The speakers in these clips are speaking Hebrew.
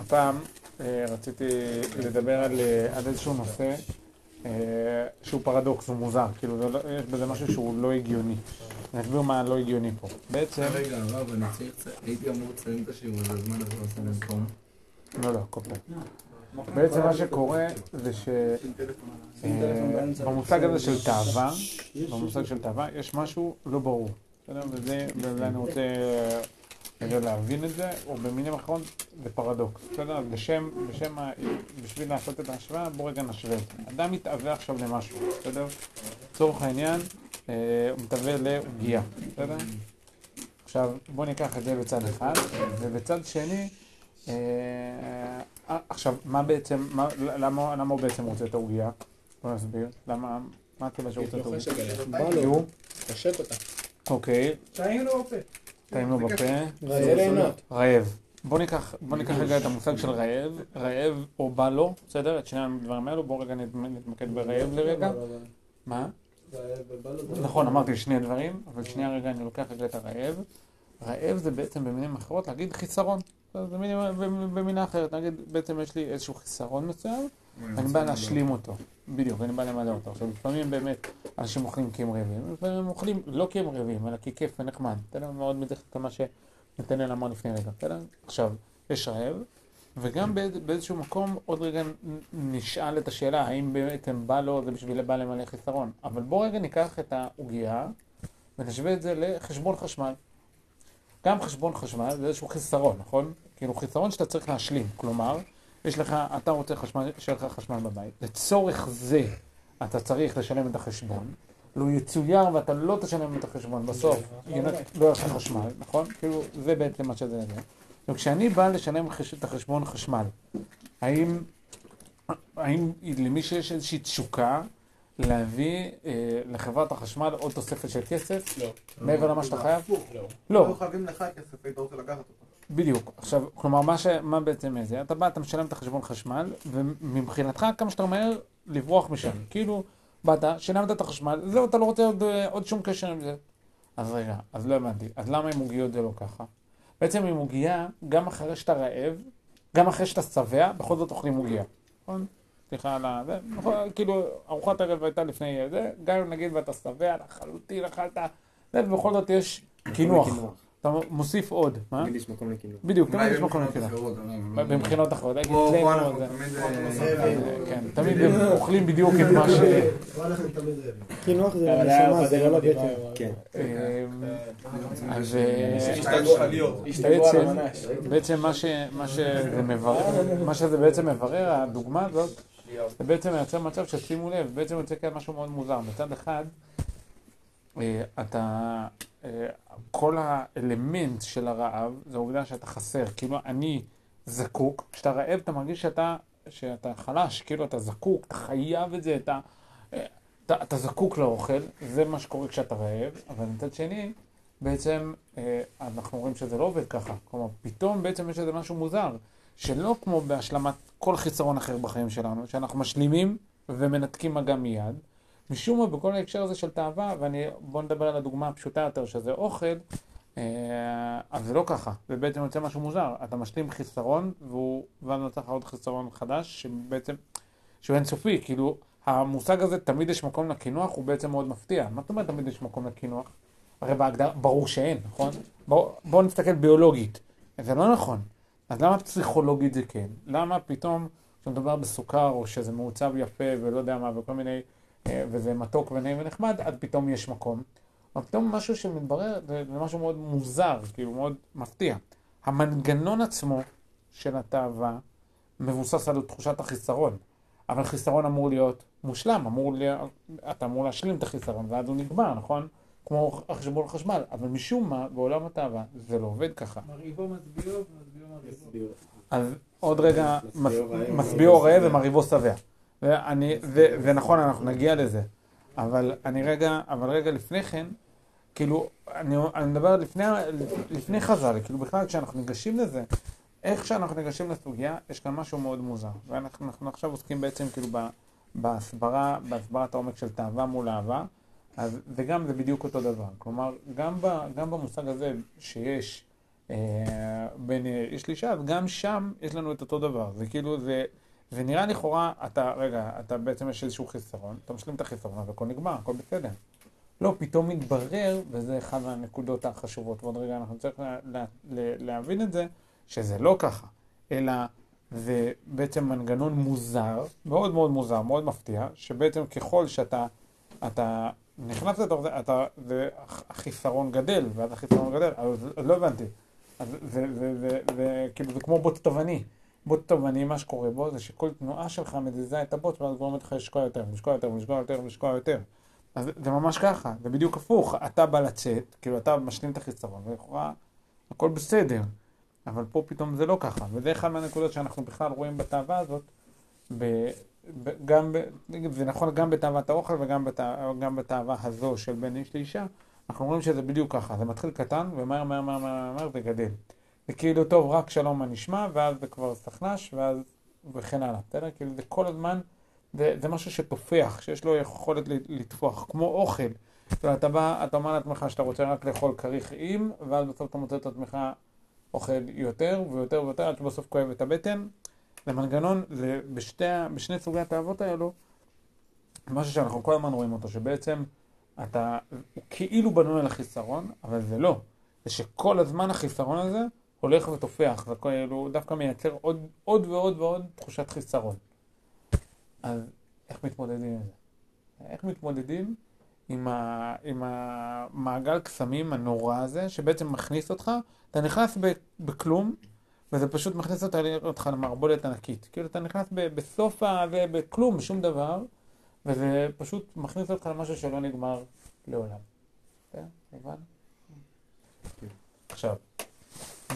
הפעם אה, רציתי לדבר על, אה, על איזשהו נושא אה, שהוא פרדוקס, הוא מוזר, כאילו לא- יש בזה משהו שהוא לא הגיוני. אני אסביר מה לא הגיוני פה. בעצם, רגע, הרב, אני צריך... הייתי אמור לציין את השיעור הזה, אז מה אנחנו עושים במקום? לא, לא, פעם. בעצם מה שקורה זה שבמושג הזה של תאווה, במושג של תאווה, יש משהו לא ברור. בסדר? וזה, וזה אני רוצה רגע להבין את זה, או במילים אחרות, זה פרדוקס. בסדר? לשם, לשם, ה- בשביל לעשות את ההשוואה, בואו רגע נשווה את זה. אדם מתאווה עכשיו למשהו, בסדר? לצורך העניין, אה, הוא מתאווה לעוגיה, בסדר? עכשיו, בואו ניקח את זה בצד אחד, ובצד שני, אה, אה, עכשיו, מה בעצם, מה, למה, למה הוא בעצם רוצה את העוגיה? בוא נסביר. למה, מה הסיבה שהוא רוצה את העוגיה? בא לו, הוא, תשק אותה. אוקיי, טעים לו בפה. ליהנות. רעב. בוא ניקח, בוא ניקח רגע את המושג של רעב, רעב או בא לו, בסדר? את שני הדברים האלו, בואו רגע נת- נתמקד ברעב לרגע. מה? נכון, אמרתי שני דברים, אבל שנייה רגע אני לוקח רגע את הרעב. רעב זה בעצם במילים אחרות להגיד חיסרון. זה במילה אחרת, נגיד בעצם יש לי איזשהו חיסרון מסוים, אני בא להשלים אותו. בדיוק, אני בא למלא אותו. עכשיו, לפעמים באמת אנשים אוכלים כי הם רעבים, לפעמים הם אוכלים לא כי הם רעבים, אלא כי כיף ונחמד. בסדר? מאוד מתייחס למה שנתנאל אמר לפני רגע, בסדר? עכשיו, יש רעב, וגם באיז- באיזשהו מקום עוד רגע נשאל את השאלה האם בעצם בא לו זה בשביל בא למלא חיסרון. אבל בואו רגע ניקח את העוגייה ונשווה את זה לחשבון חשמל. גם חשבון חשמל זה איזשהו חיסרון, נכון? כאילו חיסרון שאתה צריך להשלים. כלומר, יש לך, אתה רוצה חשמל, שיהיה לך חשמל בבית. לצורך זה אתה צריך לשלם את החשבון. לו יצויר ואתה לא תשלם את החשבון, בסוף לא יהיה לך חשמל, נכון? כאילו, זה בעצם מה שזה זה. וכשאני בא לשלם את החשבון חשמל, האם, האם למי שיש איזושהי תשוקה להביא אה, לחברת החשמל עוד תוספת של כסף, לא. מעבר למה שאתה חייב? לא. לא, היו חייבים לך כסף, היית רוצה לקחת אותו. בדיוק. עכשיו, כלומר, מה, ש... מה בעצם זה? אתה בא, אתה משלם את החשבון חשמל, ומבחינתך כמה שאתה מהר לברוח משם. כאילו, באת, שילמת את החשמל, זהו, אתה לא רוצה עוד, אה, עוד שום קשר עם זה. אז רגע, אז לא הבנתי. אז למה עם עוגיות זה לא ככה? בעצם עם עוגייה, גם אחרי שאתה רעב, גם אחרי שאתה שבע, בכל זאת אוכלים עוגייה. נכון? סליחה על ה... נכון, כאילו, ארוחת ערב הייתה לפני זה, גם אם נגיד ואתה שבע, לחלוטין אכלת, ובכל זאת יש קינוח. אתה מוסיף עוד. מה? תמיד יש מקום לקינוח. בדיוק, תמיד יש מקום לקינוח. לא- במכינות אחרות, זה- תמיד... אה, אה, כן, הם אוכלים בדיוק את מה ש... קינוח זה היה לנשמה, זה לא לבטן. כן. אה, אז אה, השתגעו בעצם, על המנש. בעצם מה, שזה בעצם מברר, הדוגמה הזאת, זה בעצם מייצר מצב ששימו לב, בעצם יוצא כאן משהו מאוד מוזר. מצד אחד, אה, אתה, אה, כל האלמנט של הרעב, זה העובדה שאתה חסר. כאילו, אני זקוק, כשאתה רעב אתה מרגיש שאתה, שאתה חלש, כאילו אתה זקוק, אתה חייב את זה, אתה, אה, אתה, אתה זקוק לאוכל, זה מה שקורה כשאתה רעב, אבל מצד שני, בעצם אה, אנחנו רואים שזה לא עובד ככה. כלומר, פתאום בעצם יש איזה משהו מוזר, שלא כמו בהשלמת כל חיסרון אחר בחיים שלנו, שאנחנו משלימים ומנתקים מגע מיד. משום מה, בכל ההקשר הזה של תאווה, ואני, בואו נדבר על הדוגמה הפשוטה יותר, שזה אוכל, אה, אז זה לא ככה, זה בעצם יוצא משהו מוזר. אתה משלים חיסרון, והוא, ואז נוצר לך עוד חיסרון חדש, שבעצם, שהוא אינסופי, כאילו, המושג הזה, תמיד יש מקום לקינוח, הוא בעצם מאוד מפתיע. מה זאת אומרת תמיד יש מקום לקינוח? הרי בהגדרה, ברור שאין, נכון? בואו בוא נסתכל ביולוגית. זה לא נכון. אז למה פסיכולוגית זה כן? למה פתאום, כשמדובר בסוכר, או שזה מעוצב יפה, ולא יודע מה, וכל מיני, אה, וזה מתוק ונעים ונחמד, אז פתאום יש מקום. אבל פתאום משהו שמתברר, זה, זה משהו מאוד מוזר, כאילו מאוד מפתיע. המנגנון עצמו של התאווה מבוסס על תחושת החיסרון. אבל חיסרון אמור להיות מושלם, אמור להיות, אתה אמור להשלים את החיסרון, ואז הוא נגמר, נכון? כמו החשבון חשמל, אבל משום מה, בעולם התאווה, זה לא עובד ככה. מרעיבו מצביעו ומצביעו מרעיבו. אז עוד רגע, משביעו מס- רעב, משביעו מרעיבו רעב שבע. ואני, ו- ונכון, אנחנו נגיע לזה. אבל אני רגע, אבל רגע לפני כן, כאילו, אני, אני מדבר לפני, לפני חז"ל, כאילו בכלל כשאנחנו ניגשים לזה, איך שאנחנו ניגשים לסוגיה, יש כאן משהו מאוד מוזר. ואנחנו אנחנו עכשיו עוסקים בעצם כאילו ב, בהסברה, בהסברת העומק של תאווה מול אהבה, אז, וגם זה בדיוק אותו דבר. כלומר, גם, ב, גם במושג הזה שיש אה, בין איש לאישה, אז גם שם יש לנו את אותו דבר. זה כאילו, זה, זה נראה לכאורה, אתה, רגע, אתה בעצם יש איזשהו חיסרון, אתה משלים את החיסרון, אז הכל נגמר, הכל בסדר. לא, פתאום מתברר, וזה אחת מהנקודות החשובות, ועוד רגע אנחנו צריכים לה, לה, לה, להבין את זה, שזה לא ככה, אלא זה בעצם מנגנון מוזר, מאוד מאוד מוזר, מאוד מפתיע, שבעצם ככל שאתה אתה נכנס לתוך זה, אתה, זה החיסרון גדל, ואז החיסרון גדל, אז לא הבנתי. אז זה, זה, זה, זה, זה כאילו, זה כמו בוט תובעני. בוט תובעני, מה שקורה בו, זה שכל תנועה שלך מזיזה את הבוט, ואז גורמת לך לשקוע יותר, לשקוע יותר, לשקוע יותר, לשקוע יותר. אז זה ממש ככה, זה בדיוק הפוך. אתה בא לצאת, כאילו, אתה משלים את החיסרון, ולכאורה הכל בסדר. אבל פה פתאום זה לא ככה, וזה אחד מהנקודות שאנחנו בכלל רואים בתאווה הזאת, ב, ב, גם, ב, זה נכון גם בתאוות האוכל וגם בתא, בתאווה הזו של בין איש לאישה, אנחנו רואים שזה בדיוק ככה, זה מתחיל קטן ומהר מהר מהר מהר מהר זה גדל. זה כאילו טוב, רק שלום מה נשמע, ואז זה כבר סכנ"ש, ואז וכן הלאה, בסדר? כאילו זה כל הזמן, זה, זה משהו שתופח, שיש לו יכולת לטפוח, כמו אוכל. זאת אומרת, אתה בא, אתה אומר לעצמך שאתה רוצה רק לאכול כריך עם, ואז בסוף אתה מוצא את עצמך אוכל יותר ויותר ויותר, עד שבסוף כואב את הבטן. זה מנגנון, זה בשתי, בשני סוגי התאוות האלו, משהו שאנחנו כל הזמן רואים אותו, שבעצם אתה, הוא כאילו בנוי על החיסרון, אבל זה לא. זה שכל הזמן החיסרון הזה הולך ותופח, זה כאילו דווקא מייצר עוד, עוד ועוד ועוד תחושת חיסרון. אז איך מתמודדים עם זה? איך מתמודדים עם, ה, עם המעגל קסמים הנורא הזה, שבעצם מכניס אותך, אתה נכנס בכלום, וזה פשוט מכניס אותך, אותך למערבולת ענקית. כאילו אתה נכנס בסוף ה... בכלום, בשום דבר, וזה פשוט מכניס אותך למשהו שלא נגמר לעולם. כן? הבנת? עכשיו,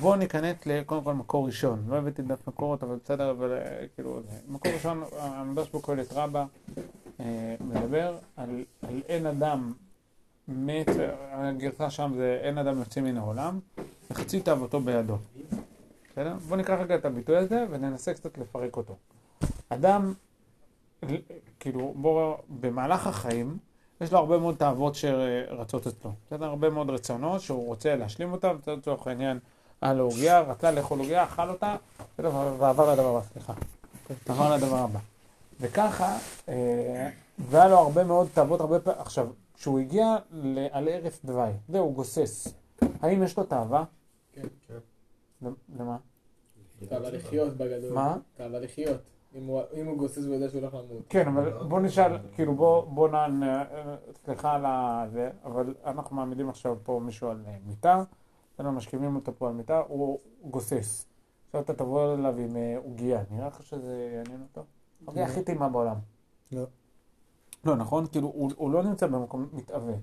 בואו ניכנס לקודם כל מקור ראשון. לא הבאתי דף מקורות, אבל בסדר, אבל אה, כאילו, מקור ראשון, המדרש בקהלת רבה אה, מדבר על, על אין אדם מת, הגרסה שם זה אין אדם יוצא מן העולם, וחצי תאוותו בידו. בסדר? בואו ניקח רגע את הביטוי הזה וננסה קצת לפרק אותו. אדם, כאילו, בואו, במהלך החיים, יש לו הרבה מאוד תאוות שרצות אצלו. בסדר? הרבה מאוד רצונות שהוא רוצה להשלים אותם, לצורך העניין, היה לו עוגיה, רצה לאכול עוגיה, אכל אותה, ועבר לדבר הבא, סליחה. עבר לדבר הבא. וככה, אה, והיה לו הרבה מאוד תאוות, הרבה פעמים, עכשיו, כשהוא הגיע על ערש דווי, זהו, הוא גוסס. האם יש לו תאווה? כן, כן. למה? תאווה לחיות בגדול. מה? תאווה לחיות. אם הוא גוסס הוא יודע שהוא הולך למות. כן, אבל בוא נשאל, כאילו בוא, בוא נען, סליחה על זה, אבל אנחנו מעמידים עכשיו פה מישהו על מיטה, משכיבים אותו פה על מיטה, הוא גוסס. עכשיו אתה תבוא אליו עם עוגייה, נראה לך שזה יעניין אותו? עוגייה הכי טעימה בעולם. לא. לא, נכון? כאילו, הוא, הוא לא נמצא במקום מתאווה.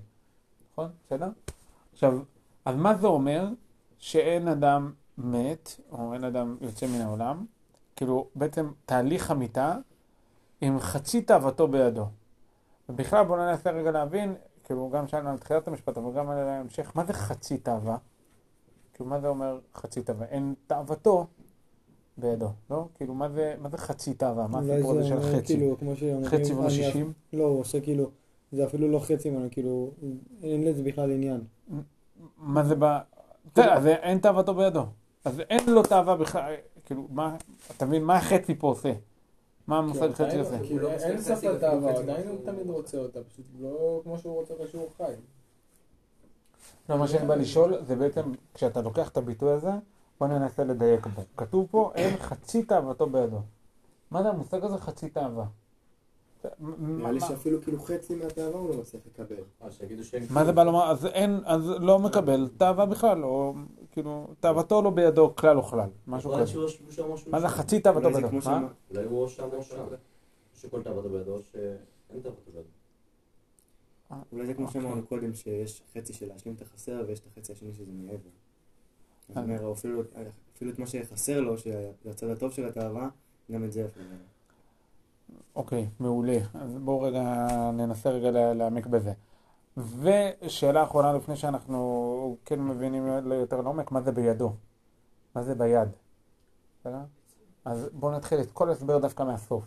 נכון? בסדר? עכשיו, אז מה זה אומר שאין אדם מת, או אין אדם יוצא מן העולם? כאילו, בעצם תהליך המיטה עם חצי תאוותו בידו. ובכלל בואו ננסה רגע להבין, כאילו, גם שאלנו על תחילת המשפט, אבל גם על ההמשך, מה זה חצי תאווה? כאילו, מה זה אומר חצי תאווה? אין תאוותו בידו, לא? כאילו, מה זה, מה זה חצי תאווה? מה הסיפור הזה של חצי? כאילו, כמו שאומרים, חצי ולא שישים? לא, הוא עושה כאילו, זה אפילו לא חצי ממנו, כאילו, אין לזה בכלל עניין. מה זה ב... בסדר, אז אין תאוותו בידו. אז אין לו תאווה בכלל, כאילו, מה, אתה מבין, מה החצי פה עושה? מה המושג חצי עושה? כאילו, אין סוף לתאווה, עדיין הוא תמיד רוצה אותה, פשוט לא כמו שהוא רוצה אותה שהוא חי. לא, מה שאני בא לשאול, זה בעצם, כשאתה לוקח את הביטוי הזה, בוא ננסה לדייק בו. כתוב פה, אין חצי תאוותו בידו. מה זה המושג הזה חצי תאווה? נראה לי שאפילו כאילו חצי מהתאווה הוא לא מצליח לקבל. מה זה בא לומר? אז אין, אז לא מקבל תאווה בכלל, או כאילו, תאוותו לא בידו כלל וכלל, משהו כזה. מה זה חצי תאוותו בידו? מה? אולי הוא שם או שם. שכל תאוותו בידו, שאין תאוותו בידו. אולי זה כמו שאמרנו קודם, שיש חצי של להשלים את החסר, ויש את החצי השני שזה מעבר. אז הוא אומר, אפילו את מה שחסר לו, שזה הצד הטוב של התאווה, גם את זה אפילו. אוקיי, מעולה. אז בואו רגע ננסה רגע להעמיק בזה. ושאלה אחרונה לפני שאנחנו כן מבינים יותר לעומק, מה זה בידו? מה זה ביד? בסדר? אז בואו נתחיל את כל ההסבר דווקא מהסוף.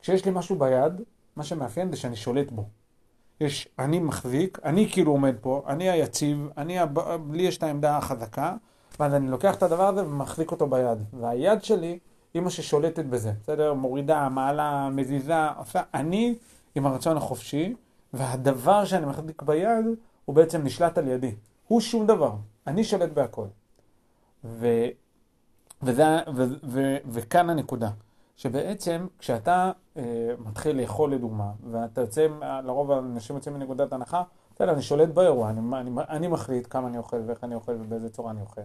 כשיש לי משהו ביד, מה שמאפיין זה שאני שולט בו. יש, אני מחזיק, אני כאילו עומד פה, אני היציב, אני, לי יש את העמדה החזקה, ואז אני לוקח את הדבר הזה ומחזיק אותו ביד. והיד שלי היא מה ששולטת בזה, בסדר? מורידה, מעלה, מזיזה, עושה. אני עם הרצון החופשי, והדבר שאני מחזיק ביד הוא בעצם נשלט על ידי. הוא שום דבר, אני שולט בהכל. ו, וזה, ו, ו, וכאן הנקודה, שבעצם כשאתה אה, מתחיל לאכול לדוגמה, ואתה יוצא, לרוב האנשים יוצאים מנקודת הנחה, בסדר, אני שולט באירוע, אני, אני, אני מחליט כמה אני אוכל ואיך אני אוכל ובאיזה צורה אני אוכל.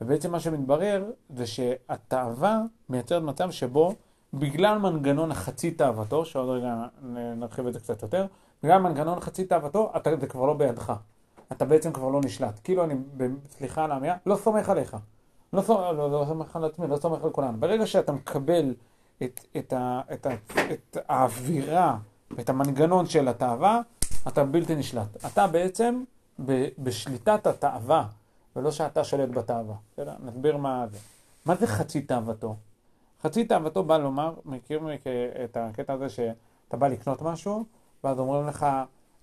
ובעצם מה שמתברר זה שהתאווה מייצרת מצב שבו בגלל מנגנון החצי תאוותו, שעוד רגע נרחיב את זה קצת יותר, בגלל מנגנון חצי תאוותו, אתה, זה כבר לא בידך. אתה בעצם כבר לא נשלט. כאילו אני, סליחה על האמירה, לא סומך עליך. לא, סומך, לא, לא סומך על עצמי, לא סומך על כולנו. ברגע שאתה מקבל את, את, ה, את, ה, את האווירה ואת המנגנון של התאווה, אתה בלתי נשלט. אתה בעצם ב, בשליטת התאווה, ולא שאתה שולט בתאווה. בסדר? נסביר מה זה. מה זה חצי תאוותו? חצי תאוותו בא לומר, מכירים את הקטע הזה שאתה בא לקנות משהו, ואז אומרים לך,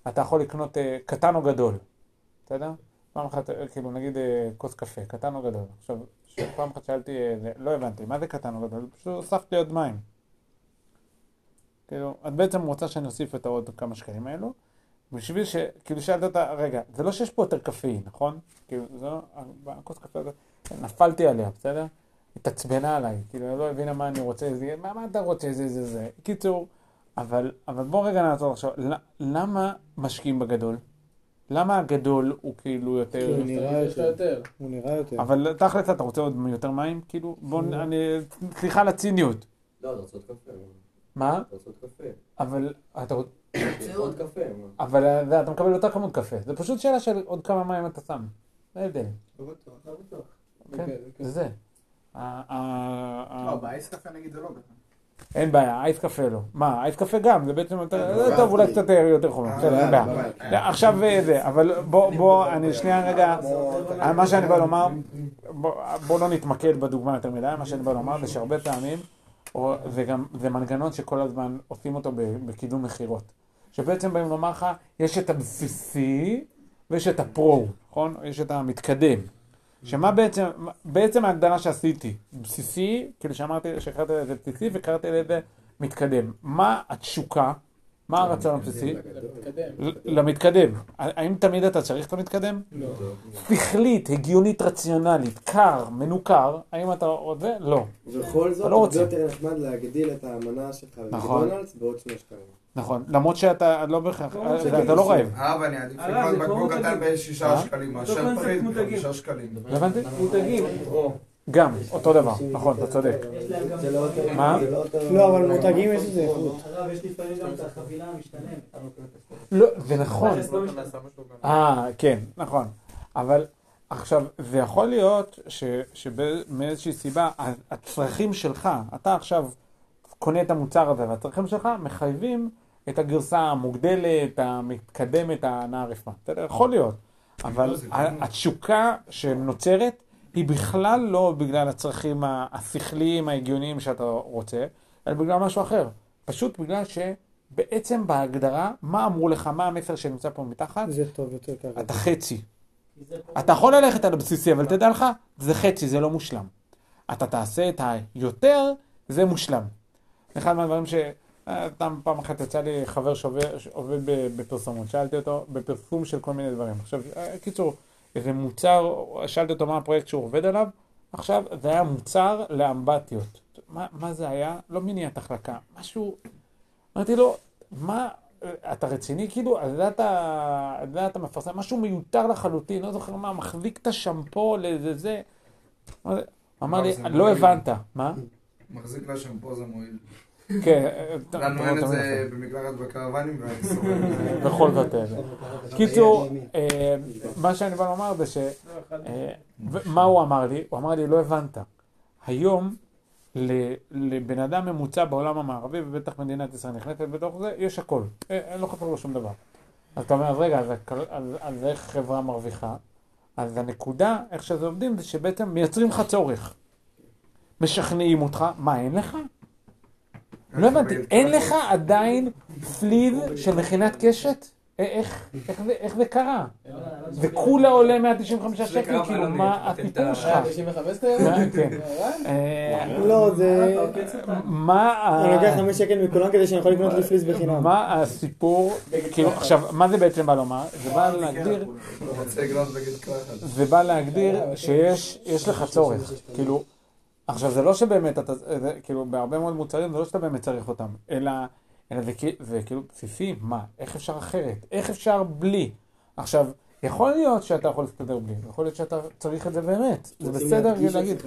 אתה יכול לקנות uh, קטן או גדול, בסדר? פעם אחת, כאילו נגיד uh, כוס קפה, קטן או גדול. עכשיו, פעם אחת שאלתי, לא הבנתי, מה זה קטן או גדול? פשוט הוספתי עוד מים. כאילו, את בעצם רוצה שאני אוסיף את העוד כמה שקלים האלו, בשביל ש... כאילו שאלת אותה, רגע, זה לא שיש פה יותר קפאין, נכון? כאילו, זה לא... הכוס קפה הזה, נפלתי עליה, בסדר? התעצבנה עליי, כאילו, לא הבינה מה אני רוצה, זה, מה, מה אתה רוצה, זה, זה, זה. קיצור, אבל, אבל בוא רגע נעצור עכשיו, למה משקיעים בגדול? למה הגדול הוא כאילו יותר... הוא נראה יותר. הוא נראה יותר. אבל תכל'ס אתה רוצה עוד יותר מים? כאילו, בוא, אני... סליחה על הציניות. לא, אתה רוצה עוד קפה. מה? אתה רוצה עוד קפה. אבל אתה רוצה... עוד קפה. אבל אתה מקבל יותר כמות קפה. זה פשוט שאלה של עוד כמה מים אתה שם. זה ההבדל. לא בטוח, לא בטוח. כן, זה זה. לא, באייס קפה נגיד זה לא ככה. אין בעיה, אייס קפה לא. מה, אייס קפה גם, זה בעצם יותר, זה טוב, אולי קצת יותר חומר, בסדר, אין בעיה. עכשיו זה, אבל בוא, בוא, אני שנייה רגע, מה שאני בא לומר, בוא לא נתמקד בדוגמה יותר מדי, מה שאני בא לומר זה שהרבה פעמים, זה גם, זה מנגנון שכל הזמן עושים אותו בקידום מכירות. שבעצם באים לומר לך, יש את הבסיסי ויש את הפרו, נכון? יש את המתקדם. שמה בעצם, בעצם ההגדרה שעשיתי, בסיסי, כאילו שאמרתי, שקראתי לזה בסיסי וקראתי לזה מתקדם. מה התשוקה? מה הרצון הבסיסי? למתקדם. האם תמיד אתה צריך את המתקדם? לא. שכלית, הגיונית, רציונלית, קר, מנוכר, האם אתה רוצה? לא. ובכל זאת, אתה לא. הרבה יותר נחמד להגדיל את המנה שלך נכון. בקדונלדס בעוד שני שקלים. נכון, למרות שאתה לא בהכרח, לא אתה לא רעב. אה, ואני עדיף אה, לקנות בקבוק קטן. בשישה אה? שקלים, מאשר פריט מותגים. בחמישה שקלים. הבנתי? מותגים. גם, אותו דבר, נכון, אתה צודק. לא. מה? לא. לא, אבל מותגים יש לזה איכות. אגב, יש לפעמים גם את החבילה המשתלמת. לא זה נכון. אה, כן, נכון. אבל עכשיו, זה יכול להיות שמאיזושהי סיבה, הצרכים שלך, אתה עכשיו קונה את המוצר הזה, והצרכים שלך מחייבים את הגרסה המוגדלת, המתקדמת, הנערפה. בסדר? יכול להיות. אבל ה- גם- התשוקה שנוצרת היא בכלל לא בגלל הצרכים השכליים, ההגיוניים שאתה רוצה, אלא בגלל משהו אחר. פשוט בגלל שבעצם בהגדרה, מה אמרו לך, מה המסר שנמצא פה מתחת? זה טוב יותר ככה. אתה חצי. אתה יכול ללכת על הבסיסי, אבל תדע לך, זה חצי, זה לא מושלם. אתה תעשה את היותר, זה מושלם. אחד מהדברים ש... אה, פעם, אחת יצא לי חבר שעובד, בפרסומות, שאלתי אותו, בפרסום של כל מיני דברים. עכשיו, אה, קיצור, איזה מוצר, שאלתי אותו מה הפרויקט שהוא עובד עליו, עכשיו, זה היה מוצר לאמבטיות. מה, מה זה היה? לא מניעת החלקה, משהו... אמרתי לו, מה, אתה רציני? כאילו, על זה אתה, על זה אתה מפרסם, משהו מיותר לחלוטין, לא זוכר מה, מחזיק את השמפו לאיזה זה. אמר לי, לא. הבנת. מה? מחזיק לשמפו זה מועיל. כן. לנו אין את זה במקלחת בקרוונים ואני סובל. בכל זאת. אה, זה. קיצור, אה, מה שאני בא לומר זה ש... אה, ו- מה הוא אמר לי? הוא אמר לי, לא הבנת. היום, ל- לבן אדם ממוצע בעולם המערבי, ובטח מדינת ישראל נכנסת בתוך זה, יש הכל. אה, לא חסר לו שום דבר. אז אתה אומר, אז רגע, אז, הכל- אז, אז איך חברה מרוויחה? אז הנקודה, איך שזה עובדים, זה שבעצם מייצרים לך צורך. משכנעים אותך, מה, אין לך? לא הבנתי, אין לך עדיין פליז של מכינת קשת? א- איך, איך, זה, איך זה קרה? לא, לא, זה כולה עולה 195 זה שקל, כאילו, מה הטיפול. שלך? אה, 95 אתה יודע? כן, כן. אה, לא, זה... מה אני ה- לוקח חמש שקל מכולם כדי שאני יכול לקנות לי פליס בחינם. מה הסיפור, כאילו, עכשיו, מה זה בעצם בא לומר? זה בא להגדיר, לא בגד קרחת. זה בא להגדיר שיש יש לך צורך, כאילו, עכשיו זה לא שבאמת אתה, זה, כאילו בהרבה מאוד מוצרים זה לא שאתה באמת צריך אותם, אלא, אלא זה, זה כאילו בסיסי, מה, איך אפשר אחרת, איך אפשר בלי, עכשיו, יכול להיות שאתה יכול להסתדר בלי, יכול להיות שאתה צריך את זה באמת, זה בסדר להגיד.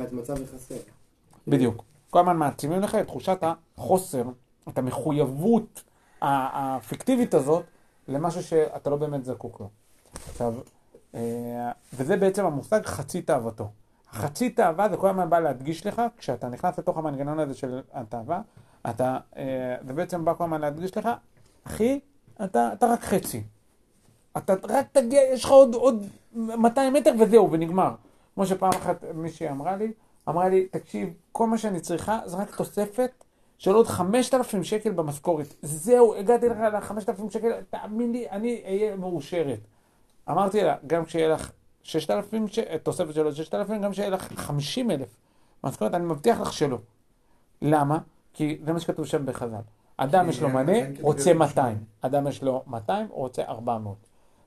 בדיוק, כל הזמן מעצימים לך את תחושת החוסר, את המחויבות הפיקטיבית הזאת למשהו שאתה לא באמת זקוק לו. עכשיו, אה, וזה בעצם המושג חצי תאוותו. חצי תאווה זה כל הזמן בא להדגיש לך, כשאתה נכנס לתוך המנגנון הזה של התאווה, אתה, אה, זה בעצם בא כל הזמן להדגיש לך, אחי, אתה, אתה רק חצי. אתה רק תגיע, יש לך עוד, עוד 200 מטר וזהו, ונגמר. כמו שפעם אחת מישהי אמרה לי, אמרה לי, תקשיב, כל מה שאני צריכה זה רק תוספת של עוד 5,000 שקל במשכורת. זהו, הגעתי לך ל-5,000 שקל, תאמין לי, אני אהיה מאושרת. אמרתי לה, גם כשיהיה לך 6,000, ש... תוספת של עוד 6,000, גם כשיהיה לך 50,000 משכורת, אני מבטיח לך שלא. למה? כי זה מה שכתוב שם בחז"ל. אדם יש לו כי מנה, אין כדי רוצה לשמוע. 200. אדם יש לו 200, הוא רוצה 400.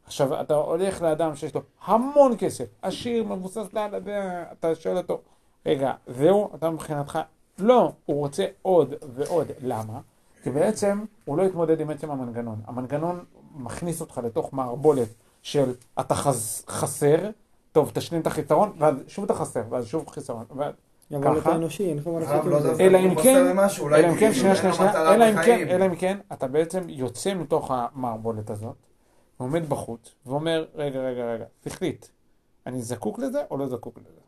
עכשיו, אתה הולך לאדם שיש לו המון כסף, עשיר, מבוסס לאללה, אתה שואל אותו, רגע, זהו? אתה מבחינתך, לא, הוא רוצה עוד ועוד. למה? כי בעצם הוא לא יתמודד עם עצם המנגנון. המנגנון מכניס אותך לתוך מערבולת של אתה חז, חסר, טוב, תשלים את החיסרון, ואז שוב אתה חסר, ואז שוב חיסרון. ואז. אתה אנושי, אין לך מה לעשות הרב עם לא זה. אלא אם כן, אלא אם כן, שנייה, שנייה, שנייה, אלא אם כן. אלא אם כן, אתה בעצם יוצא מתוך המערבולת הזאת, ועומד בחוץ, ואומר, רגע, רגע, רגע, תחליט, אני זקוק לזה או לא זקוק לזה?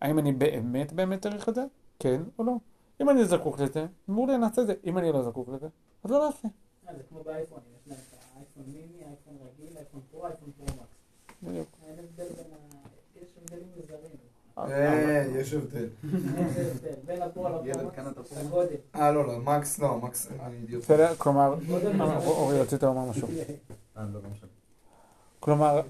האם אני באמת באמת צריך את זה? כן או לא? אם אני זקוק לזה, מעולה, נעשה את זה. אם אני לא זקוק לזה, אז לא נעשה. אה, זה כמו באייפונים, יש להם את האייפון מיני, אייפון רגיל, אייפון פרו, אייפון. בדיוק. אין הבדל בין ה... יש הבדלים מוזרים. אה, יש הבדל. בין. אה, לא, לא, מקס לא, מקס, אני אידיוט. בסדר? כלומר. אורי, רצית לומר משהו. אה, לא, לא. כלומר.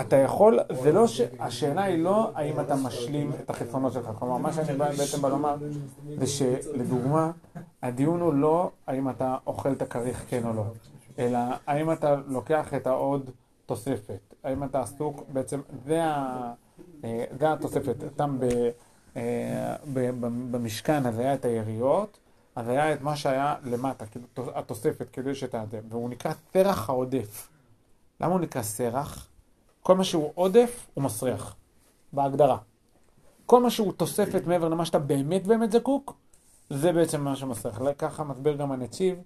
אתה יכול, זה לא ש... השאלה היא לא האם אתה משלים את החסרונות שלך. כלומר, מה שאני בא- בעצם בא לומר, זה שלדוגמה, הדיון הוא לא האם אתה אוכל את הכריך כן או לא, אלא האם אתה לוקח את העוד תוספת. האם אתה עסוק, בעצם, זה, ה, אה, זה התוספת. ב, אה, ב, ב, במשכן, אז היה את היריות, אז היה את מה שהיה למטה, כאילו, התוספת, כאילו יש את האדם, והוא נקרא סרח העודף. למה הוא נקרא סרח? כל מה שהוא עודף, הוא מסריח, בהגדרה. כל מה שהוא תוספת מעבר למה שאתה באמת באמת זקוק, זה בעצם מה שמסריח. ככה מסביר גם הנציב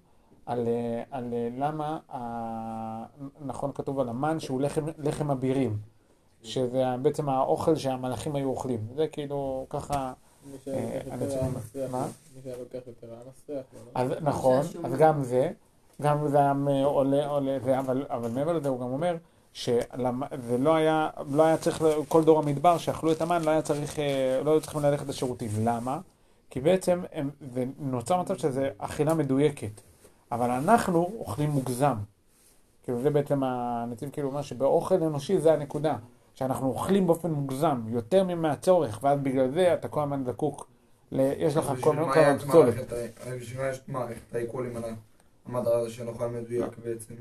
על, אה, על אה, למה, ה- נכון כתוב על המן שהוא לחם, לחם אבירים, שזה בעצם האוכל שהמלאכים היו אוכלים. זה כאילו ככה, מי שהיה אה, לוקח אני יותר היה מסריח. מה? מי שהיה לוקח יותר היה מסריח. לא? אז נכון, אז גם זה, גם זה היה עולה, עולה, זה, אבל, אבל מעבר לזה הוא גם אומר שזה לא היה, לא היה צריך, כל דור המדבר שאכלו את המן, לא היה צריך, לא היו צריכים ללכת לשירותים. למה? כי בעצם הם, זה נוצר מצב שזה אכילה מדויקת, אבל אנחנו אוכלים מוגזם. כאילו זה בעצם הנציב כאילו אומר שבאוכל אנושי זה הנקודה, שאנחנו אוכלים באופן מוגזם, יותר מהצורך, ואז בגלל זה אתה כל הזמן זקוק, ל... יש לך כל מיני פסולת. בשביל מה יש את מערכת העיכולים על המדע הזה של אוכל מדויק בעצם?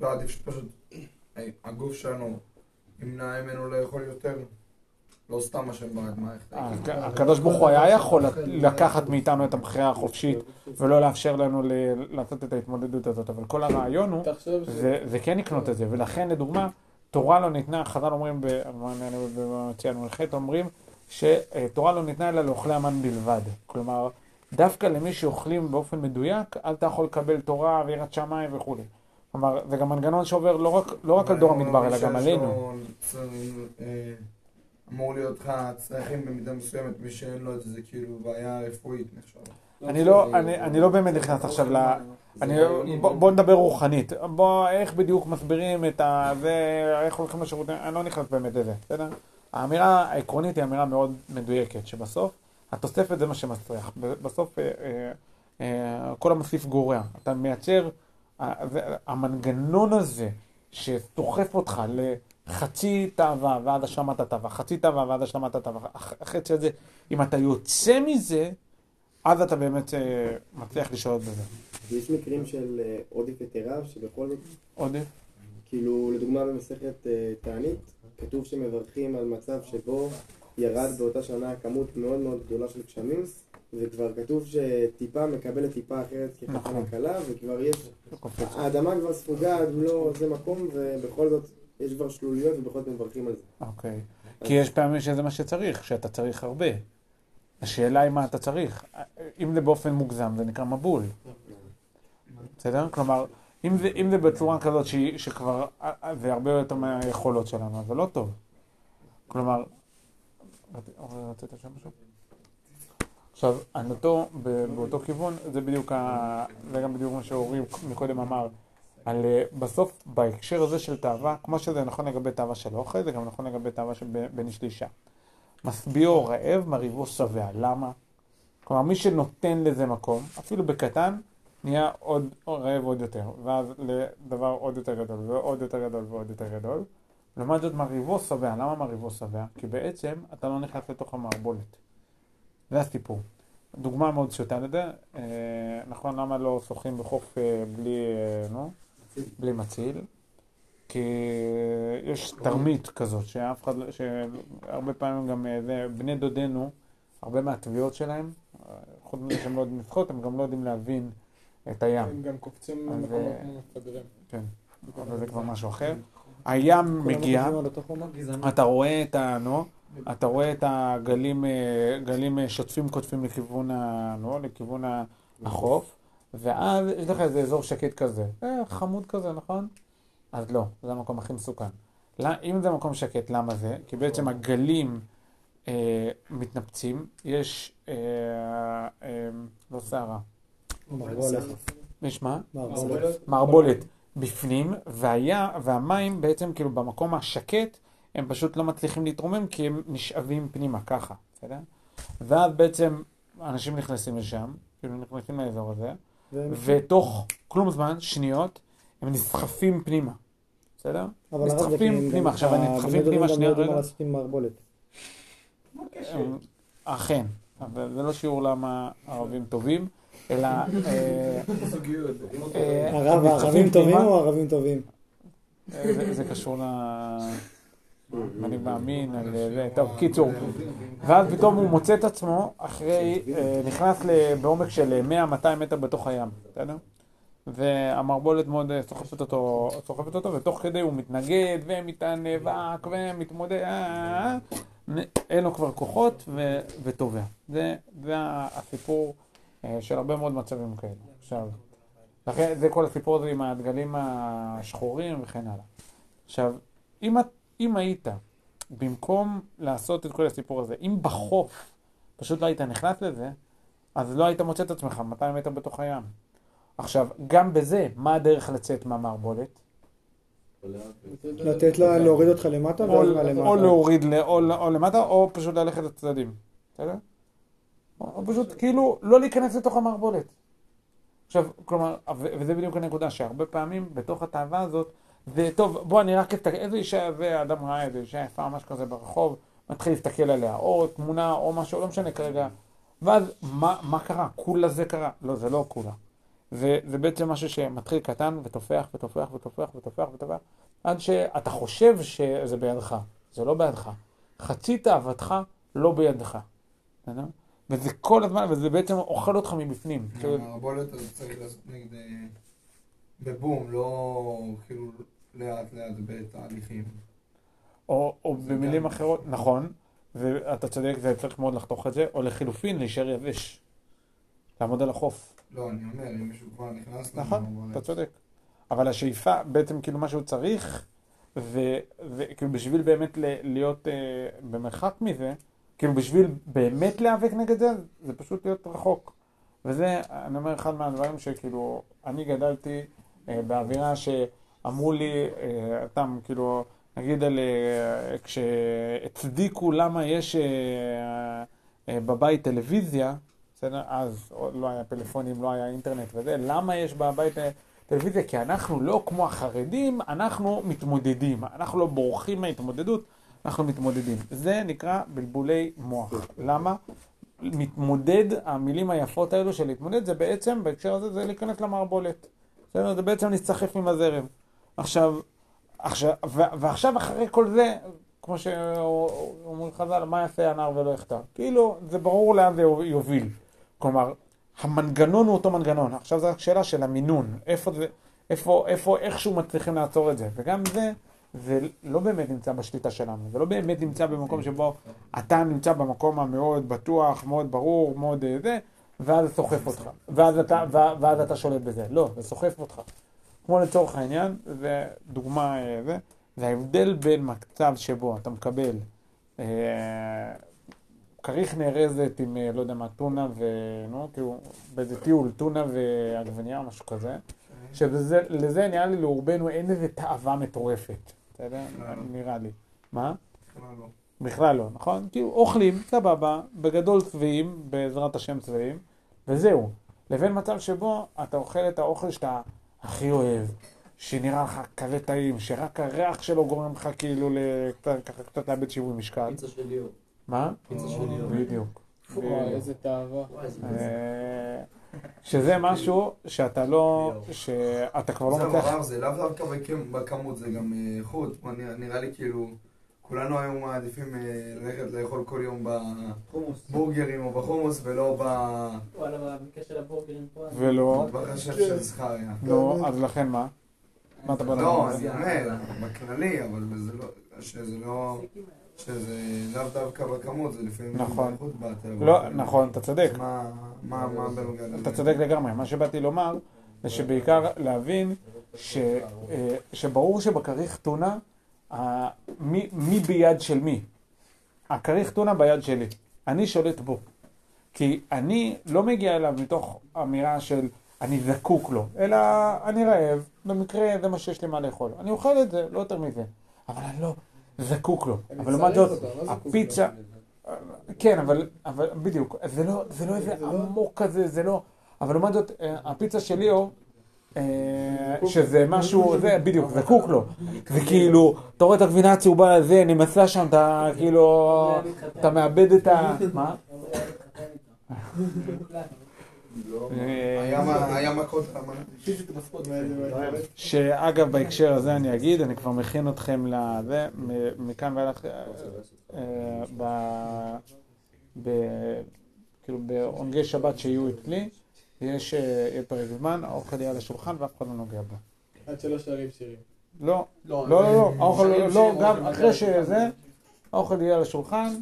לא, עדיף שפשוט הגוף שלנו ימנע ממנו לאכול יותר. לא סתם מה שבא מערכת. הק- הקדוש ברוך הוא היה יכול לקחת מאיתנו את הבחירה החופשית ולא לאפשר לנו לעשות את ההתמודדות הזאת, אבל כל הרעיון הוא. זה כן לקנות את זה, ולכן לדוגמה, תורה לא ניתנה, חז"ל אומרים, בציון מ"ח אומרים, שתורה לא ניתנה אלא לאוכלי המן בלבד. כלומר, דווקא למי שאוכלים באופן מדויק, אל אתה יכול לקבל תורה ויראת שמיים וכולי. כלומר, זה גם מנגנון שעובר לא רק, לא רק על דור המדבר, אלא גם עלינו. אמור להיות לך צרכים במידה מסוימת, מי שאין לו את זה, כאילו בעיה רפואית נחשב. אני לא, אני, אני לא באמת נכנס עכשיו ל... אני, בוא, בוא נדבר רוחנית. בוא, איך בדיוק מסבירים את ה... זה, איך הולכים לשירותים, אני לא נכנס באמת לזה, בסדר? האמירה העקרונית היא אמירה מאוד מדויקת, שבסוף התוספת זה מה שמסריח. ב- בסוף אה, אה, אה, כל המוסיף גורע. אתה מייצר, המנגנון הזה שסוחף אותך לחצי תאווה ועד השלמת התאווה, חצי תאווה ועד השלמת התאווה, הח- החצי הזה, אם אתה יוצא מזה, אז אתה באמת אה, מצליח לשלוט בזה. ויש מקרים של אה, עודף יתרה, שבכל זאת, עודף? כאילו, לדוגמה במסכת אה, תענית, כתוב שמברכים על מצב שבו ירד באותה שנה כמות מאוד מאוד גדולה של גשמים, וכבר כתוב שטיפה מקבלת טיפה אחרת כחתונה נכון. קלה, וכבר יש. האדמה כבר ספוגה עד לא זה מקום, ובכל זאת יש כבר שלוליות ובכל זאת מברכים על זה. אוקיי. כי יש פעמים שזה מה שצריך, שאתה צריך הרבה. השאלה היא מה אתה צריך. אם זה באופן מוגזם, זה נקרא מבול. בסדר? כלומר, אם זה, אם זה בצורה כזאת שהיא, שכבר, זה הרבה יותר מהיכולות שלנו, אז זה לא טוב. כלומר, רצית- שם משהו? עכשיו, ב- באותו כיוון, זה בדיוק, ה, זה גם בדיוק מה שאורי מקודם אמר, על אה, בסוף, בהקשר הזה של תאווה, כמו שזה נכון לגבי תאווה של אוכל, זה גם נכון לגבי תאווה של ב- בין איש לאישה. משביעו רעב, מרהיבו שבע. למה? כלומר, מי שנותן לזה מקום, אפילו בקטן, נהיה עוד רעב עוד יותר, ואז לדבר עוד יותר גדול, ועוד יותר גדול, ועוד יותר גדול. לעומת זאת, מרהיבו שבע. למה מרהיבו שבע? כי בעצם אתה לא נכנס לתוך המערבולת. זה הסיפור. דוגמה מאוד פשוטה לזה, אה, נכון, למה לא שוחים בחוף אה, בלי, נו, בלי מציל? כי יש תרמית כזאת, שאף אחד, לא- שהרבה פעמים גם אה, זה, בני דודינו, הרבה מהטביעות שלהם, אה, חוץ מזה שהם לא יודעים לשחות, הם גם לא יודעים להבין את הים. הם גם קופצים במקומות אה, מפגרים. כן, אבל זה כבר משהו אחר. הים מגיע, חומה? אתה רואה את ה... נו, אתה רואה את הגלים גלים שוטפים קוטפים לכיוון ה... נו, לכיוון ה- החוף, ואז יש לך איזה אזור שקט כזה. אה, חמוד כזה, נכון? אז לא, זה המקום הכי מסוכן. אם זה מקום שקט, למה זה? כי בעצם הגלים אה, מתנפצים, יש... אה, אה, לא סערה. יש מה? מערבולת. בפנים, והיה, והמים בעצם כאילו במקום השקט, הם פשוט לא מצליחים להתרומם כי הם נשאבים פנימה ככה, בסדר? ואז בעצם אנשים נכנסים לשם, כאילו נכנסים לאזור הזה, ותוך כלום זמן, שניות, הם נסחפים פנימה, בסדר? אבל נסחפים הם פנימה. עכשיו, אני הבני נסחפים פנימה, רגע. מה לעשות עם מערבולת. הם- אכן, אבל זה לא שיעור למה ערבים טובים, אלא אה, אה, הם נסחפים טובים. או ערבים טובים? אה, זה- זה קשור ל... אני מאמין, על זה, טוב, קיצור. ואז פתאום הוא מוצא את עצמו אחרי, אה, נכנס בעומק של 100-200 מטר בתוך הים, בסדר? והמערבולת מאוד אה, סוחפת אותו, סוחפת אותו, ותוך כדי הוא מתנגד, ומתנאבק, ומתמודד, אה, אה, אה, אין לו כבר כוחות, וטובע. זה, זה הסיפור אה, של הרבה מאוד מצבים כאלה. עכשיו, לכן זה כל הסיפור הזה עם הדגלים השחורים וכן הלאה. עכשיו, אם, את- אם היית, במקום לעשות את כל הסיפור הזה, אם בחוף פשוט לא היית נכנס לזה, אז לא היית מוצא את עצמך 200 מטר בתוך הים. עכשיו, גם בזה, מה הדרך לצאת מהמערבולת? לתת לה להוריד אותך למטה או, ואז או מהלמטה. להוריד או, או למטה, או פשוט ללכת לצדדים. בסדר? או, או פשוט כאילו לא להיכנס לתוך המערבולת. עכשיו, כלומר, וזה בדיוק הנקודה, שהרבה פעמים בתוך התאווה הזאת, זה טוב, בוא אני רק אסתכל, איזה אישה זה, אדם ראה איזה אישה יפה, משהו כזה ברחוב, מתחיל להסתכל עליה, או תמונה, או משהו, לא משנה כרגע. ואז, מה, מה קרה? כולה זה קרה. לא, זה לא כולה. זה, זה בעצם משהו שמתחיל קטן ותופח ותופח ותופח ותופח ותופח, עד שאתה חושב שזה בידך, זה לא בידך. חצי תאוותך לא בידך. וזה כל הזמן, וזה בעצם אוכל אותך מבפנים. כאילו, המערבולת הזאת צריך לעשות נגד... אה, בבום, לא כאילו לאט לאט בתהליכים. או, או במילים גם- אחרות, נכון, ואתה צודק, זה צריך מאוד לחתוך את זה, או לחילופין, להישאר יבש. לעמוד על החוף. לא, אני אומר, אם מישהו כבר נכנס נכון. אתה צודק. אבל השאיפה, בעצם כאילו מה שהוא צריך, וכאילו בשביל באמת ל- להיות אה, במרחק מזה, כאילו בשביל באמת להיאבק נגד זה, זה פשוט להיות רחוק. וזה, אני אומר, אחד מהדברים שכאילו, אני גדלתי אה, באווירה שאמרו לי, אה, אתם כאילו, נגיד על, אה, כשהצדיקו למה יש אה, בבית טלוויזיה, בסדר? אז לא היה פלאפונים, לא היה אינטרנט וזה, למה יש בבית טלוויזיה כי אנחנו לא כמו החרדים, אנחנו מתמודדים. אנחנו לא בורחים מההתמודדות, אנחנו מתמודדים. זה נקרא בלבולי מוח. למה? מתמודד, המילים היפות האלו של להתמודד, זה בעצם, בהקשר הזה, זה להיכנס למערבולת. בסדר? זה בעצם להסתחף עם הזרם. עכשיו, עכשיו, ועכשיו אחרי כל זה, כמו שאומרים חז"ל, מה יעשה הנער ולא יחטא? כאילו, זה ברור לאן זה יוביל. כלומר, המנגנון הוא אותו מנגנון. עכשיו זו רק שאלה של המינון. איפה זה, איפה, איפה איכשהו מצליחים לעצור את זה. וגם זה, זה לא באמת נמצא בשליטה שלנו. זה לא באמת נמצא במקום שבו אתה נמצא במקום המאוד בטוח, מאוד ברור, מאוד אה, זה, ואז זה סוחף אותך. ואז אתה, ואז אתה שולט בזה. לא, זה סוחף אותך. כמו לצורך העניין, זה דוגמה, אה, זה, זה ההבדל בין מצב שבו אתה מקבל אה, כריך נארזת עם, אה, לא יודע מה, טונה ו... נו, כאילו, באיזה טיול, טונה ועגבנייה, משהו כזה, שלזה נראה לי לרובנו אין איזה תאווה מטורפת, בסדר? נראה לי. מה? לא. בכלל לא, נכון? כאילו, אוכלים, סבבה, בגדול שבעים, בעזרת השם שבעים, וזהו. לבין מצב שבו אתה אוכל את האוכל שאתה הכי אוהב, שנראה לך כזה טעים, שרק הריח שלו גורם לך כאילו ככה קצת לאבד שיווי משקל. פיצה של ליאור. מה? פיצה של ליאור. בדיוק. וואי, איזה תאווה. זה שזה משהו שאתה לא, שאתה כבר לא זה מצליח, הרב, זה לאו דווקא בכ- בכמות, זה גם אה, איכות. נראה לי כאילו, כולנו היום מעדיפים אה, ללכת לאכול כל יום. בבורגרים או בחומוס ולא ב... וואלה, במקרה של הבורגרים פה. ולא, בחשב של זכריה. נו, אז לכן מה? מה אתה בא לא? אני אומר, בכללי, אבל זה לא, שזה לא, שזה לאו דווקא בכמות, זה לפעמים נכון. לא, נכון, אתה צודק. מה, מה, מה בנוגע לזה? אתה צודק לגמרי. מה שבאתי לומר, זה שבעיקר להבין אה, שברור שבכריך טונה, מי, מי ביד של מי. הכריך טונה ביד שלי. אני שולט בו. כי אני לא מגיע אליו מתוך אמירה של אני זקוק לו, אלא אני רעב, במקרה זה מה שיש לי מה לאכול. אני אוכל את זה, לא יותר מזה. אבל אני לא זקוק לו. אבל לעומת זאת, לא הפיצה... כן, אבל, אבל בדיוק, זה לא, זה לא איזה עמוק כזה, זה לא... אבל לעומת זאת, אה, הפיצה של ליאור, שזה משהו, זה בדיוק, זקוק לו. זה כאילו, אתה רואה את הגבינה הצהובה, זה נמצא שם, אתה כאילו, אתה מאבד את ה... מה? אה. שאגב, בהקשר הזה אני אגיד, אני כבר מכין אתכם לזה, מכאן ואילך, אה, ב- ב- כאילו בעונגי שבת שיהיו אצלי, יש אה, פרק זמן, האוכל יהיה על השולחן ואף אחד לא נוגע בו. עד שלא שרים שירים. לא, לא, לא, לא, האוכל, לא, גם אחרי שזה, האוכל יהיה על השולחן,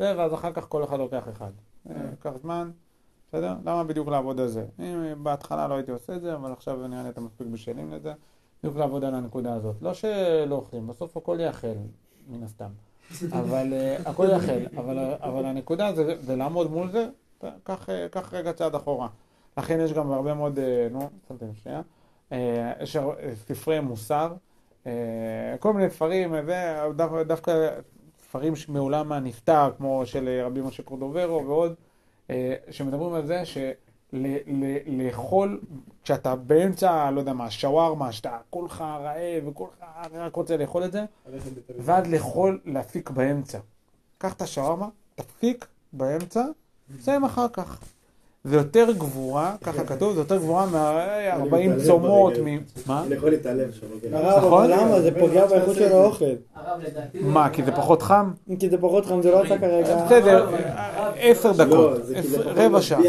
ואז אחר כך כל אחד לוקח אחד. אה, ייקח זמן, בסדר? למה בדיוק לעבוד על זה? אם בהתחלה לא הייתי עושה את זה, אבל עכשיו נראה לי אתם מספיק בשלים לזה, בדיוק לעבוד על הנקודה הזאת. לא שלא אוכלים, בסוף הכל יאכל, מן הסתם. אבל אה, הכל יאכל, אבל, הנקודה זה, לעמוד מול זה, אה, קח רגע צעד אחורה. לכן יש גם הרבה מאוד, אה, נו, שמתם שנייה, אה, יש אה, ספרי מוסר, כל מיני ספרים, אה, זה, דו- דווקא ספרים מעולם הנפטר, כמו של רבי משה קורדוברו ועוד, שמדברים על זה שלאכול, כשאתה באמצע, לא יודע מה, שווארמה, שאתה כולך רעב וכולך רק רוצה לאכול את זה. ואז לאכול, להפיק באמצע. קח את השווארמה, תפיק באמצע, סיים אחר כך. זה יותר גבורה, ככה כתוב, זה יותר גבורה מה-40 מתעלם צומות. מ... מה? אני יכול להתעלם שם. הרב, נכון? אבל למה? זה פוגע באיכות של האוכל. מה, כי זה פחות חם? כי זה פחות חם, זה לא אתה כרגע. בסדר, עשר דקות, לא, זה כי זה עשר- פחות רבע שעה.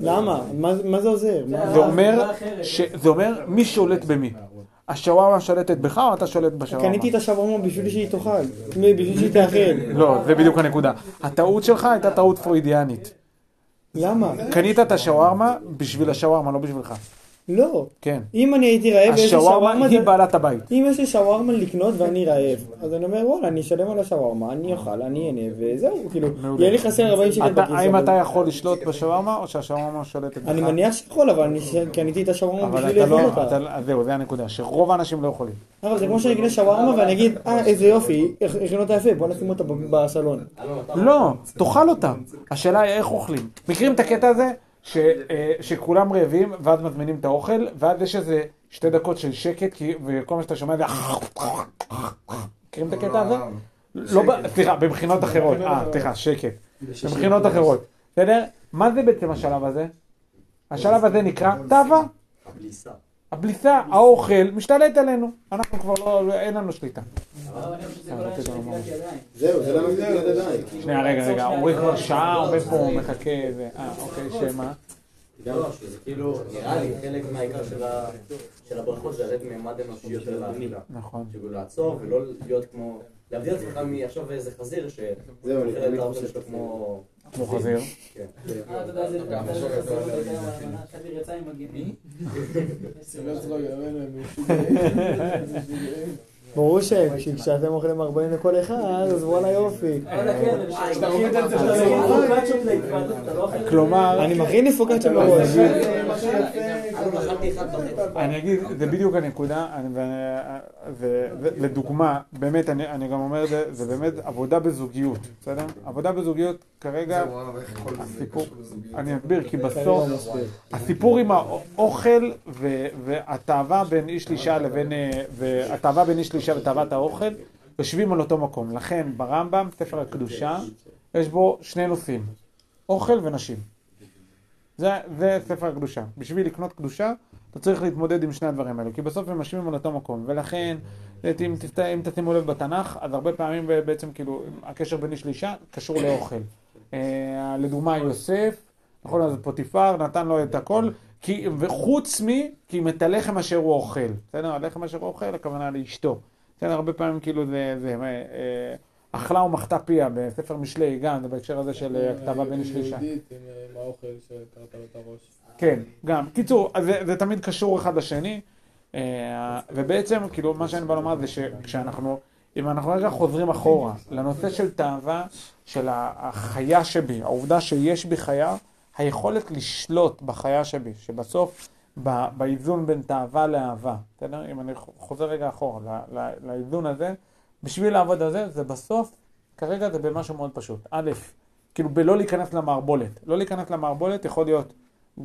למה? מה מה זה עוזר? מה- זה אומר, ש- זה אומר מי שולט במי. השווארמה שולטת בך או אתה שולט בשווארמה? קניתי את השווארמה בשביל שהיא תאכל. בשביל שהיא תאכל. לא, זה בדיוק הנקודה. הטעות שלך הייתה טעות פרוידיאנית. למה? קנית את השווארמה בשביל השווארמה, לא בשבילך. לא. כן. אם אני הייתי רעב ויש לי השווארמה שווארמה, היא בעלת הבית. אם יש לי שווארמה לקנות ואני רעב, אז אני אומר וואלה, אני אשלם על השווארמה, אני אוכל, אני אהנה, וזהו, כאילו. יהיה לי חסר 40 שקל בכיס. האם אתה יכול לשלוט בשווארמה או שהשווארמה שולטת בך? אני מניח שיכול, אבל אני קניתי את השווארמה בשביל לאכול לא, אותה. זהו, זה הנקודה, שרוב האנשים לא יכולים. אבל זה כמו שאני אקנה שווארמה ואני אגיד, אה, איזה יופי, הכינו אותה יפה, בוא נשים אותה בסלון. לא, תאכל אותה. השאלה היא איך אוכלים. מכירים את הקטע הזה ש, אה, שכולם רעבים, ואז מזמינים את האוכל, ואז יש איזה שתי דקות של שקט, כי, וכל מה שאתה שומע זה... מכירים את הקטע הזה? לא, סליחה, במכינות אחרות, אה, סליחה, שקט. במכינות אחרות, בסדר? מה זה בעצם השלב הזה? השלב הזה נקרא תאווה. הבליסה. הבליסה, האוכל, משתלט עלינו. אנחנו כבר לא, אין לנו שליטה. זהו, זה זה נטילת ידיים. שנייה, רגע, רגע, אורי כבר שעה עומד פה, הוא מחכה, ו... אה, אוקיי, שמה? לא, שזה כאילו, נראה לי, חלק מהעיקר של הברכות זה לתת מימד אנושי יותר לאכילה. נכון. כאילו לעצור ולא להיות כמו, להבדיל עצמך מעכשיו איזה חזיר זהו, שאוכל אני האוכל חושב שלו כמו... כמו חזיר. כן. אה, אתה יודע, זה חזיר יצא עם מגינים. לא. ברור שכשאתם אוכלים 40 לכל אחד, אז וואלה יופי. שאתה לא לא. כלומר, אני מכין לי פוקאצ'ה בראש. אני אחד וחצי. אני אגיד, זה בדיוק הנקודה, אני- ו- ו- ו- לדוגמה, באמת, אני אני גם אומר, זה זה באמת עבודה בזוגיות, בסדר? עבודה בזוגיות כרגע, הסיפור-? אני אסביר, כי בסוף, הסיפור עם האוכל ו- והתאווה בין איש לאישה לבין, אה, והתאווה בין איש לאישה ותאוות האוכל, יושבים על אותו מקום. לכן, ברמב"ם, ספר הקדושה, יש בו שני נושאים, אוכל ונשים. זה, זה ספר הקדושה. בשביל לקנות קדושה, אתה צריך להתמודד עם שני הדברים האלה, כי בסוף הם משווים על אותו מקום. ולכן, אם, אם תשימו לב בתנ"ך, אז הרבה פעמים בעצם כאילו, הקשר בין איש לאישה קשור לאוכל. אה, לדוגמה, יוסף, נכון, אז פוטיפר נתן לו את הכל, כי, וחוץ מ... כי מת הלחם אשר הוא אוכל. בסדר? הלחם אשר הוא אוכל, הכוונה לאשתו. בסדר? הרבה פעמים כאילו זה... זה אה, אה, אכלה ומחתה פיה בספר משלי, גם, זה בהקשר הזה של אה, הכתבה בין איש לאישה. יהודית עם האוכל שקראת לו את הראש. כן, גם. קיצור, זה, תמיד קשור אחד לשני, אה, ובעצם, כאילו, מה שאני בא לומר זה שכשאנחנו, אם אנחנו רגע חוזרים אחורה לנושא של תאווה, של החיה שבי, העובדה שיש בי חיה, היכולת לשלוט בחיה שבי, שבסוף, באיזון בין תאווה לאהבה, בסדר? אם אני חוזר רגע אחורה לאיזון הזה, בשביל לעבוד על זה, זה בסוף, כרגע זה במשהו מאוד פשוט. א', כאילו בלא להיכנס למערבולת. לא להיכנס למערבולת יכול להיות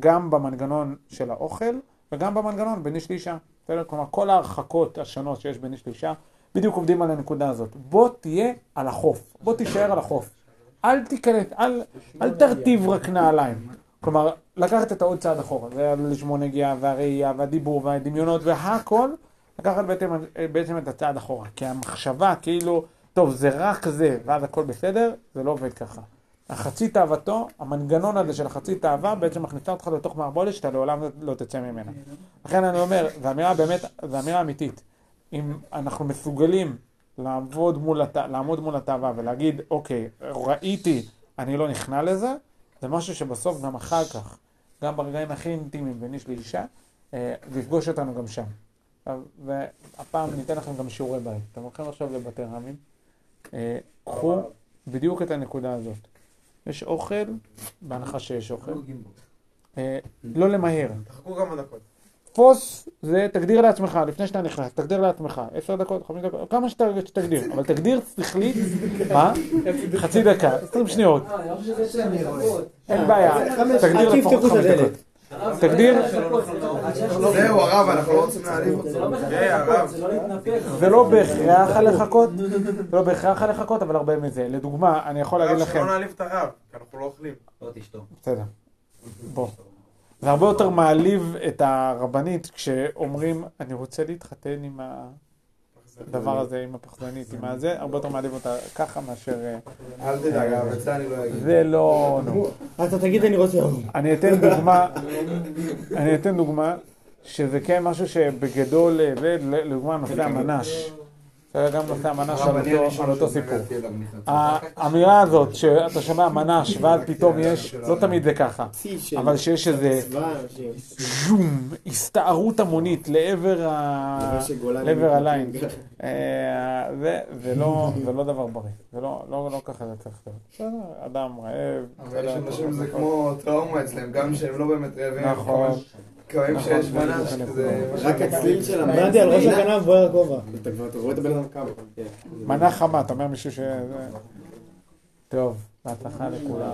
גם במנגנון של האוכל וגם במנגנון בין איש לאישה. בסדר? כלומר, כל ההרחקות השונות שיש בין איש לאישה, בדיוק עומדים על הנקודה הזאת. בוא תהיה על החוף, בוא תישאר על החוף. אל תיכנס, אל, אל תרטיב רק נעליים. כלומר, לקחת את העוד צעד אחורה, זה לשמוע נגיעה והראייה והדיבור והדמיונות והכל, לקחת בעצם, בעצם את הצעד אחורה. כי המחשבה כאילו, טוב, זה רק זה, ואז הכל בסדר, זה לא עובד ככה. החצי תאוותו, המנגנון הזה של החצי תאווה בעצם מכניסה אותך לתוך מערבולת שאתה לעולם לא תצא ממנה. לכן אני אומר, זו אמירה באמת, זו אמירה אמיתית. אם אנחנו מסוגלים לעבוד מול, הת... לעמוד מול התאווה ולהגיד, אוקיי, ראיתי, אני לא נכנע לזה, זה משהו שבסוף גם אחר כך, גם ברגעים הכי אינטימיים בין איש לאישה, אה, זה יפגוש אותנו גם שם. והפעם ניתן לכם גם שיעורי בית. אתם הולכים עכשיו לבתי רמים, אה, קחו בדיוק את הנקודה הזאת. יש אוכל, בהנחה שיש אוכל, אה, לא למהר. תחכו כמה דקות. תפוס זה תגדיר לעצמך, לפני שאתה נכנס, תגדיר לעצמך, עשר דקות, חמש דקות, כמה שאתה שתגדיר, אבל תגדיר שכלית, מה? חצי דקה, עשרים שניות, אה. אין בעיה, תגדיר לפחות חמש. דקות. תגדיר, זהו, הרב, אנחנו לא רוצים להעליב זה לא אותו. בהכרח לחכות, זה לא. זה לא בהכרח לחכות, זה לא בהכרח לחכות, אבל הרבה מזה. לדוגמה, אני יכול להגיד לכם, שלא נעליב את הרב, כי אנחנו לא אוכלים. לא תשתו. בסדר, בוא. זה הרבה יותר מעליב את הרבנית כשאומרים, אני רוצה להתחתן עם הדבר הזה, עם הפחדנית, עם הזה, הרבה יותר מעליב אותה ככה מאשר... אה, אל תדאג, את זה אני לא אגיד. זה לא... נו. אתה תגיד אני רוצה... אני אתן דוגמה, אני אתן דוגמה, שזה כן משהו שבגדול, אה, לדוגמה נושא המנש. זה גם נושא המנש על אותו- סיפור. האמירה הזאת שאתה שומע מנש ואז פתאום יש, לא תמיד זה ככה, אבל שיש איזה. ז'ום, הסתערות המונית לעבר הליין. אה, זה- זה לא זה לא דבר בריא, זה לא לא- לא ככה זה צריך להיות. בסדר, אדם רעב. אבל יש אנשים שזה הכל- כמו טראומה אצלם, גם שהם לא באמת רעבים. נכון. קמים נכון, שיש בדיוק מנש, הנקודה. זה... רק הצליל של המנש. הבנתי, על ראש הכנף בוער הכובע. אתה כבר אתה רואה את הבן אדם קם. מנה חמה, אתה אומר מישהו ש... טוב, בהצלחה לכולם.